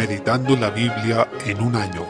Meditando la Biblia en un año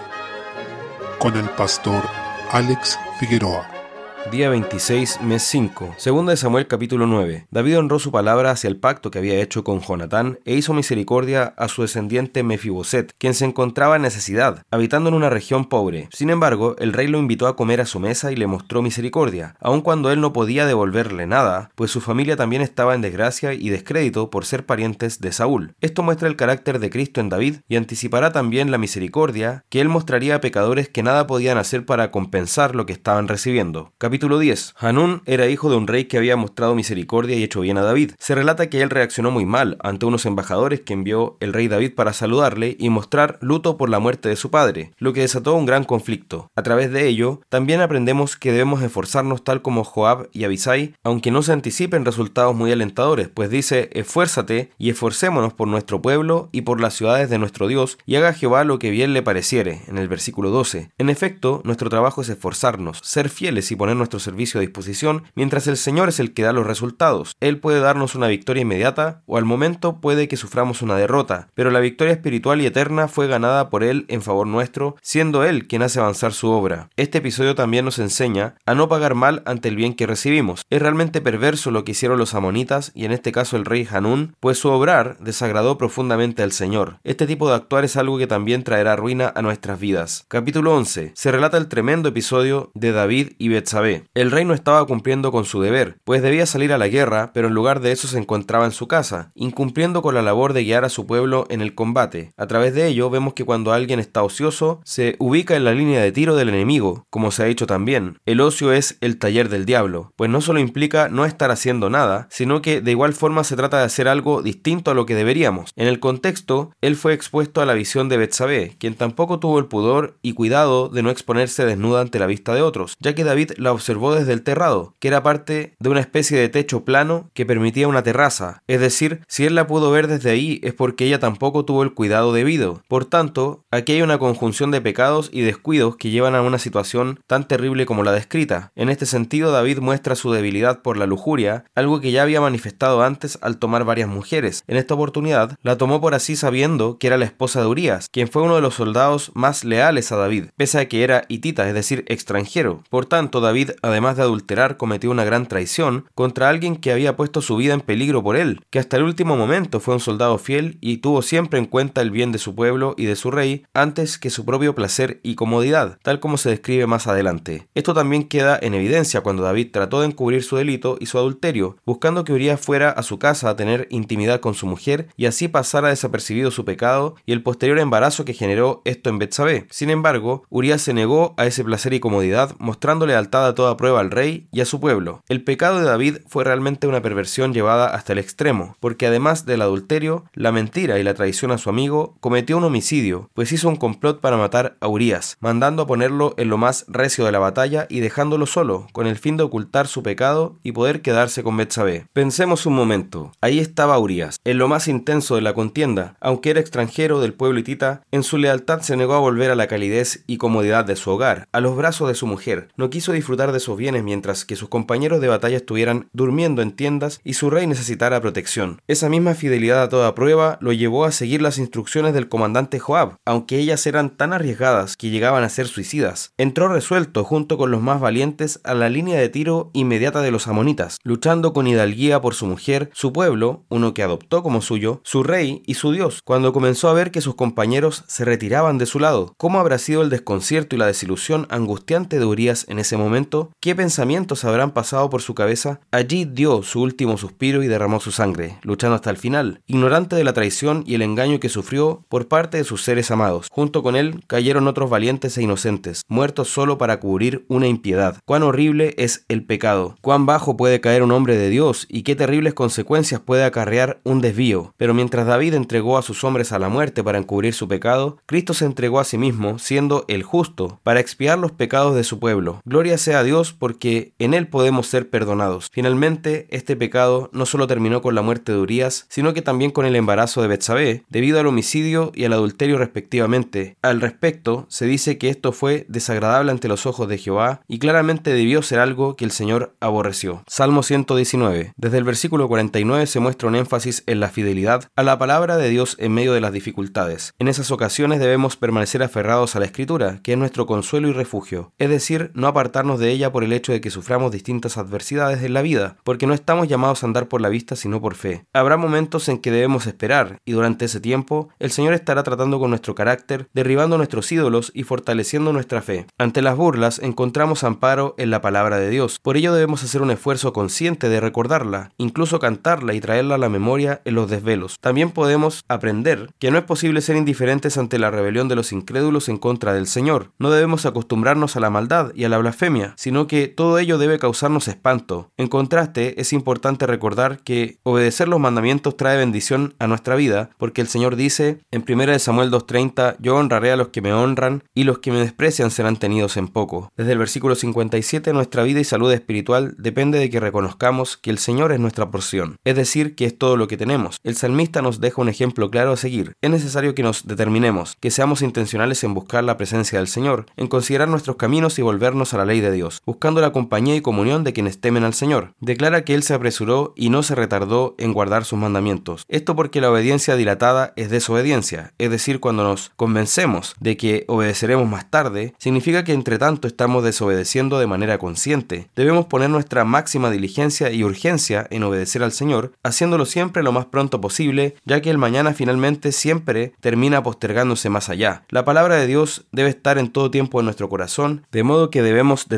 con el pastor Alex Figueroa. Día 26, mes 5. Segunda de Samuel capítulo 9. David honró su palabra hacia el pacto que había hecho con Jonatán e hizo misericordia a su descendiente Mefiboset, quien se encontraba en necesidad, habitando en una región pobre. Sin embargo, el rey lo invitó a comer a su mesa y le mostró misericordia, aun cuando él no podía devolverle nada, pues su familia también estaba en desgracia y descrédito por ser parientes de Saúl. Esto muestra el carácter de Cristo en David y anticipará también la misericordia que él mostraría a pecadores que nada podían hacer para compensar lo que estaban recibiendo. Capítulo 10. Hanún era hijo de un rey que había mostrado misericordia y hecho bien a David. Se relata que él reaccionó muy mal ante unos embajadores que envió el rey David para saludarle y mostrar luto por la muerte de su padre, lo que desató un gran conflicto. A través de ello, también aprendemos que debemos esforzarnos tal como Joab y Abisai, aunque no se anticipen resultados muy alentadores, pues dice, esfuérzate y esforcémonos por nuestro pueblo y por las ciudades de nuestro Dios, y haga Jehová lo que bien le pareciere, en el versículo 12. En efecto, nuestro trabajo es esforzarnos, ser fieles y poner nuestro servicio a disposición, mientras el Señor es el que da los resultados. Él puede darnos una victoria inmediata o al momento puede que suframos una derrota, pero la victoria espiritual y eterna fue ganada por Él en favor nuestro, siendo Él quien hace avanzar su obra. Este episodio también nos enseña a no pagar mal ante el bien que recibimos. Es realmente perverso lo que hicieron los amonitas y en este caso el rey Hanún, pues su obrar desagradó profundamente al Señor. Este tipo de actuar es algo que también traerá ruina a nuestras vidas. Capítulo 11. Se relata el tremendo episodio de David y Betsabé. El rey no estaba cumpliendo con su deber, pues debía salir a la guerra, pero en lugar de eso se encontraba en su casa, incumpliendo con la labor de guiar a su pueblo en el combate. A través de ello vemos que cuando alguien está ocioso, se ubica en la línea de tiro del enemigo, como se ha dicho también. El ocio es el taller del diablo, pues no solo implica no estar haciendo nada, sino que de igual forma se trata de hacer algo distinto a lo que deberíamos. En el contexto, él fue expuesto a la visión de Betsabé, quien tampoco tuvo el pudor y cuidado de no exponerse desnuda ante la vista de otros, ya que David la observó desde el terrado, que era parte de una especie de techo plano que permitía una terraza, es decir, si él la pudo ver desde ahí es porque ella tampoco tuvo el cuidado debido. Por tanto, aquí hay una conjunción de pecados y descuidos que llevan a una situación tan terrible como la descrita. En este sentido, David muestra su debilidad por la lujuria, algo que ya había manifestado antes al tomar varias mujeres. En esta oportunidad, la tomó por así sabiendo que era la esposa de Urias, quien fue uno de los soldados más leales a David, pese a que era hitita, es decir, extranjero. Por tanto, David, además de adulterar, cometió una gran traición contra alguien que había puesto su vida en peligro por él, que hasta el último momento fue un soldado fiel y tuvo siempre en cuenta el bien de su pueblo y de su rey antes que su propio placer y comodidad, tal como se describe más adelante. Esto también queda en evidencia cuando David trató de encubrir su delito y su adulterio, buscando que Urias fuera a su casa a tener intimidad con su mujer y así pasara desapercibido su pecado y el posterior embarazo que generó esto en Betsabé. Sin embargo, Urias se negó a ese placer y comodidad, mostrando lealtad a toda prueba al rey y a su pueblo. El pecado de David fue realmente una perversión llevada hasta el extremo, porque además del adulterio, la mentira y la traición a su amigo, cometió un homicidio, pues hizo un complot para matar a Urias, mandando a ponerlo en lo más recio de la batalla y dejándolo solo, con el fin de ocultar su pecado y poder quedarse con Betsabé. Pensemos un momento, ahí estaba Urias, en lo más intenso de la contienda, aunque era extranjero del pueblo hitita, en su lealtad se negó a volver a la calidez y comodidad de su hogar, a los brazos de su mujer, no quiso disfrutar de sus bienes mientras que sus compañeros de batalla estuvieran durmiendo en tiendas y su rey necesitara protección. Esa misma fidelidad a toda prueba lo llevó a seguir las instrucciones del comandante Joab, aunque ellas eran tan arriesgadas que llegaban a ser suicidas. Entró resuelto junto con los más valientes a la línea de tiro inmediata de los amonitas, luchando con hidalguía por su mujer, su pueblo, uno que adoptó como suyo, su rey y su Dios, cuando comenzó a ver que sus compañeros se retiraban de su lado. ¿Cómo habrá sido el desconcierto y la desilusión angustiante de Urias en ese momento? ¿Qué pensamientos habrán pasado por su cabeza? Allí dio su último suspiro y derramó su sangre, luchando hasta el final, ignorante de la traición y el engaño que sufrió por parte de sus seres amados. Junto con él cayeron otros valientes e inocentes, muertos solo para cubrir una impiedad. Cuán horrible es el pecado, cuán bajo puede caer un hombre de Dios y qué terribles consecuencias puede acarrear un desvío. Pero mientras David entregó a sus hombres a la muerte para encubrir su pecado, Cristo se entregó a sí mismo, siendo el justo, para expiar los pecados de su pueblo. Gloria sea a Dios porque en Él podemos ser perdonados. Finalmente, este pecado no solo terminó con la muerte de Urias, sino que también con el embarazo de Betsabé, debido al homicidio y al adulterio respectivamente. Al respecto, se dice que esto fue desagradable ante los ojos de Jehová y claramente debió ser algo que el Señor aborreció. Salmo 119. Desde el versículo 49 se muestra un énfasis en la fidelidad a la palabra de Dios en medio de las dificultades. En esas ocasiones debemos permanecer aferrados a la Escritura, que es nuestro consuelo y refugio, es decir, no apartarnos de ella por el hecho de que suframos distintas adversidades en la vida, porque no estamos llamados a andar por la vista sino por fe. Habrá momentos en que debemos esperar, y durante ese tiempo el Señor estará tratando con nuestro carácter, derribando nuestros ídolos y fortaleciendo nuestra fe. Ante las burlas encontramos amparo en la palabra de Dios, por ello debemos hacer un esfuerzo consciente de recordarla, incluso cantarla y traerla a la memoria en los desvelos. También podemos aprender que no es posible ser indiferentes ante la rebelión de los incrédulos en contra del Señor. No debemos acostumbrarnos a la maldad y a la blasfemia, sino que todo ello debe causarnos espanto. En contraste, es importante recordar que obedecer los mandamientos trae bendición a nuestra vida, porque el Señor dice en 1 Samuel 2.30, yo honraré a los que me honran y los que me desprecian serán tenidos en poco. Desde el versículo 57, nuestra vida y salud espiritual depende de que reconozcamos que el Señor es nuestra porción, es decir, que es todo lo que tenemos. El salmista nos deja un ejemplo claro a seguir. Es necesario que nos determinemos, que seamos intencionales en buscar la presencia del Señor, en considerar nuestros caminos y volvernos a la ley de Dios, buscando la compañía y comunión de quienes temen al Señor. Declara que Él se apresuró y no se retardó en guardar sus mandamientos. Esto porque la obediencia dilatada es desobediencia, es decir, cuando nos convencemos de que obedeceremos más tarde, significa que entre tanto estamos desobedeciendo de manera consciente. Debemos poner nuestra máxima diligencia y urgencia en obedecer al Señor, haciéndolo siempre lo más pronto posible, ya que el mañana finalmente siempre termina postergándose más allá. La palabra de Dios debe estar en todo tiempo en nuestro corazón, de modo que debemos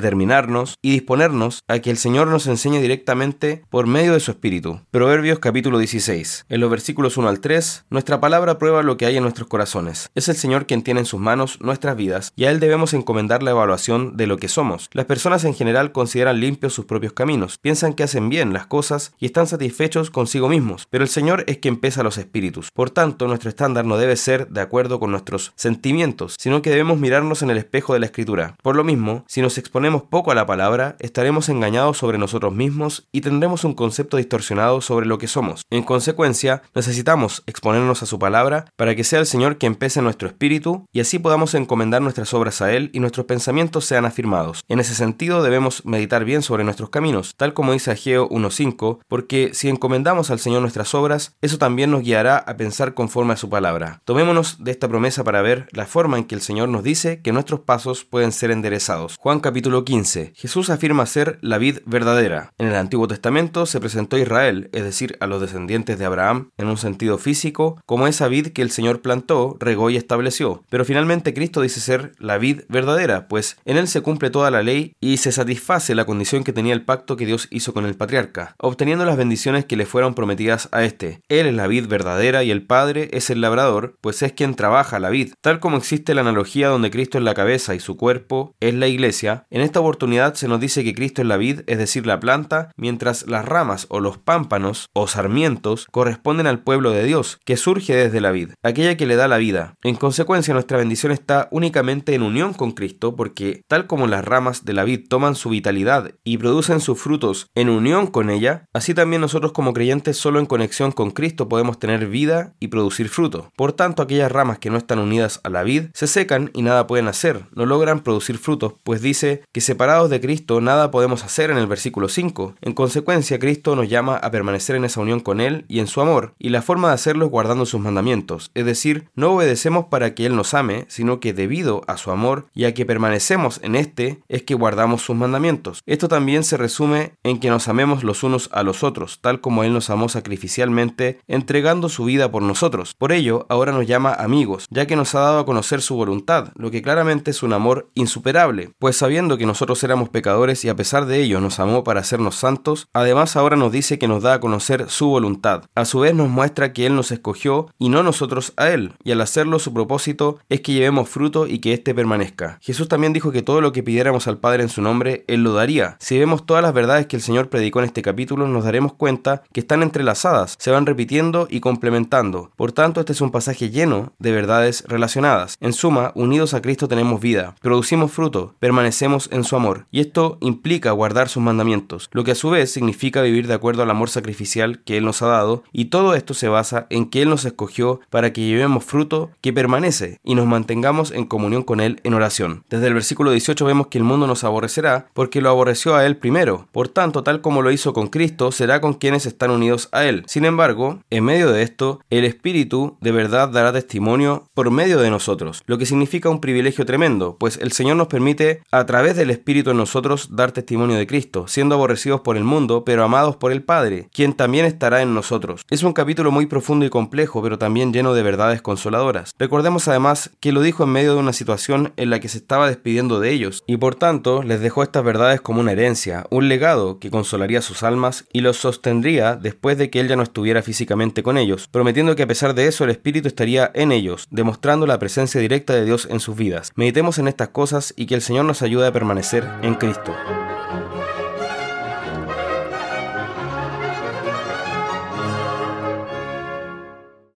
y disponernos a que el Señor nos enseñe directamente por medio de su Espíritu. Proverbios capítulo 16. En los versículos 1 al 3, nuestra palabra prueba lo que hay en nuestros corazones. Es el Señor quien tiene en sus manos nuestras vidas y a Él debemos encomendar la evaluación de lo que somos. Las personas en general consideran limpios sus propios caminos, piensan que hacen bien las cosas y están satisfechos consigo mismos, pero el Señor es quien pesa los espíritus. Por tanto, nuestro estándar no debe ser de acuerdo con nuestros sentimientos, sino que debemos mirarnos en el espejo de la Escritura. Por lo mismo, si nos exponemos poco a la palabra, estaremos engañados sobre nosotros mismos y tendremos un concepto distorsionado sobre lo que somos. En consecuencia, necesitamos exponernos a su palabra para que sea el Señor quien pese nuestro espíritu y así podamos encomendar nuestras obras a Él y nuestros pensamientos sean afirmados. En ese sentido, debemos meditar bien sobre nuestros caminos, tal como dice Ageo 1.5, porque si encomendamos al Señor nuestras obras, eso también nos guiará a pensar conforme a su palabra. Tomémonos de esta promesa para ver la forma en que el Señor nos dice que nuestros pasos pueden ser enderezados. Juan capítulo 15. Jesús afirma ser la vid verdadera. En el Antiguo Testamento se presentó a Israel, es decir, a los descendientes de Abraham, en un sentido físico, como esa vid que el Señor plantó, regó y estableció. Pero finalmente Cristo dice ser la vid verdadera, pues en él se cumple toda la ley y se satisface la condición que tenía el pacto que Dios hizo con el patriarca, obteniendo las bendiciones que le fueron prometidas a éste. Él es la vid verdadera y el Padre es el labrador, pues es quien trabaja la vid. Tal como existe la analogía donde Cristo es la cabeza y su cuerpo es la iglesia, en esta se nos dice que Cristo es la vid, es decir, la planta, mientras las ramas o los pámpanos o sarmientos corresponden al pueblo de Dios, que surge desde la vid, aquella que le da la vida. En consecuencia, nuestra bendición está únicamente en unión con Cristo, porque tal como las ramas de la vid toman su vitalidad y producen sus frutos en unión con ella, así también nosotros como creyentes solo en conexión con Cristo podemos tener vida y producir fruto. Por tanto, aquellas ramas que no están unidas a la vid se secan y nada pueden hacer, no logran producir frutos, pues dice que separados de Cristo nada podemos hacer en el versículo 5. En consecuencia, Cristo nos llama a permanecer en esa unión con Él y en su amor, y la forma de hacerlo es guardando sus mandamientos, es decir, no obedecemos para que Él nos ame, sino que debido a su amor y a que permanecemos en este, es que guardamos sus mandamientos. Esto también se resume en que nos amemos los unos a los otros, tal como Él nos amó sacrificialmente, entregando su vida por nosotros. Por ello, ahora nos llama amigos, ya que nos ha dado a conocer su voluntad, lo que claramente es un amor insuperable, pues sabiendo que nosotros éramos pecadores y a pesar de ello nos amó para hacernos santos, además ahora nos dice que nos da a conocer su voluntad. A su vez nos muestra que Él nos escogió y no nosotros a Él, y al hacerlo su propósito es que llevemos fruto y que éste permanezca. Jesús también dijo que todo lo que pidiéramos al Padre en su nombre, Él lo daría. Si vemos todas las verdades que el Señor predicó en este capítulo, nos daremos cuenta que están entrelazadas, se van repitiendo y complementando. Por tanto, este es un pasaje lleno de verdades relacionadas. En suma, unidos a Cristo tenemos vida, producimos fruto, permanecemos en su su amor, y esto implica guardar sus mandamientos, lo que a su vez significa vivir de acuerdo al amor sacrificial que Él nos ha dado, y todo esto se basa en que Él nos escogió para que llevemos fruto que permanece y nos mantengamos en comunión con Él en oración. Desde el versículo 18 vemos que el mundo nos aborrecerá porque lo aborreció a Él primero. Por tanto, tal como lo hizo con Cristo, será con quienes están unidos a Él. Sin embargo, en medio de esto, el Espíritu de verdad dará testimonio por medio de nosotros, lo que significa un privilegio tremendo, pues el Señor nos permite, a través del Espíritu en nosotros, dar testimonio de Cristo, siendo aborrecidos por el mundo, pero amados por el Padre, quien también estará en nosotros. Es un capítulo muy profundo y complejo, pero también lleno de verdades consoladoras. Recordemos además que lo dijo en medio de una situación en la que se estaba despidiendo de ellos, y por tanto les dejó estas verdades como una herencia, un legado que consolaría sus almas y los sostendría después de que él ya no estuviera físicamente con ellos, prometiendo que a pesar de eso el Espíritu estaría en ellos, demostrando la presencia directa de Dios en sus vidas. Meditemos en estas cosas y que el Señor nos ayude a permanecer en Cristo.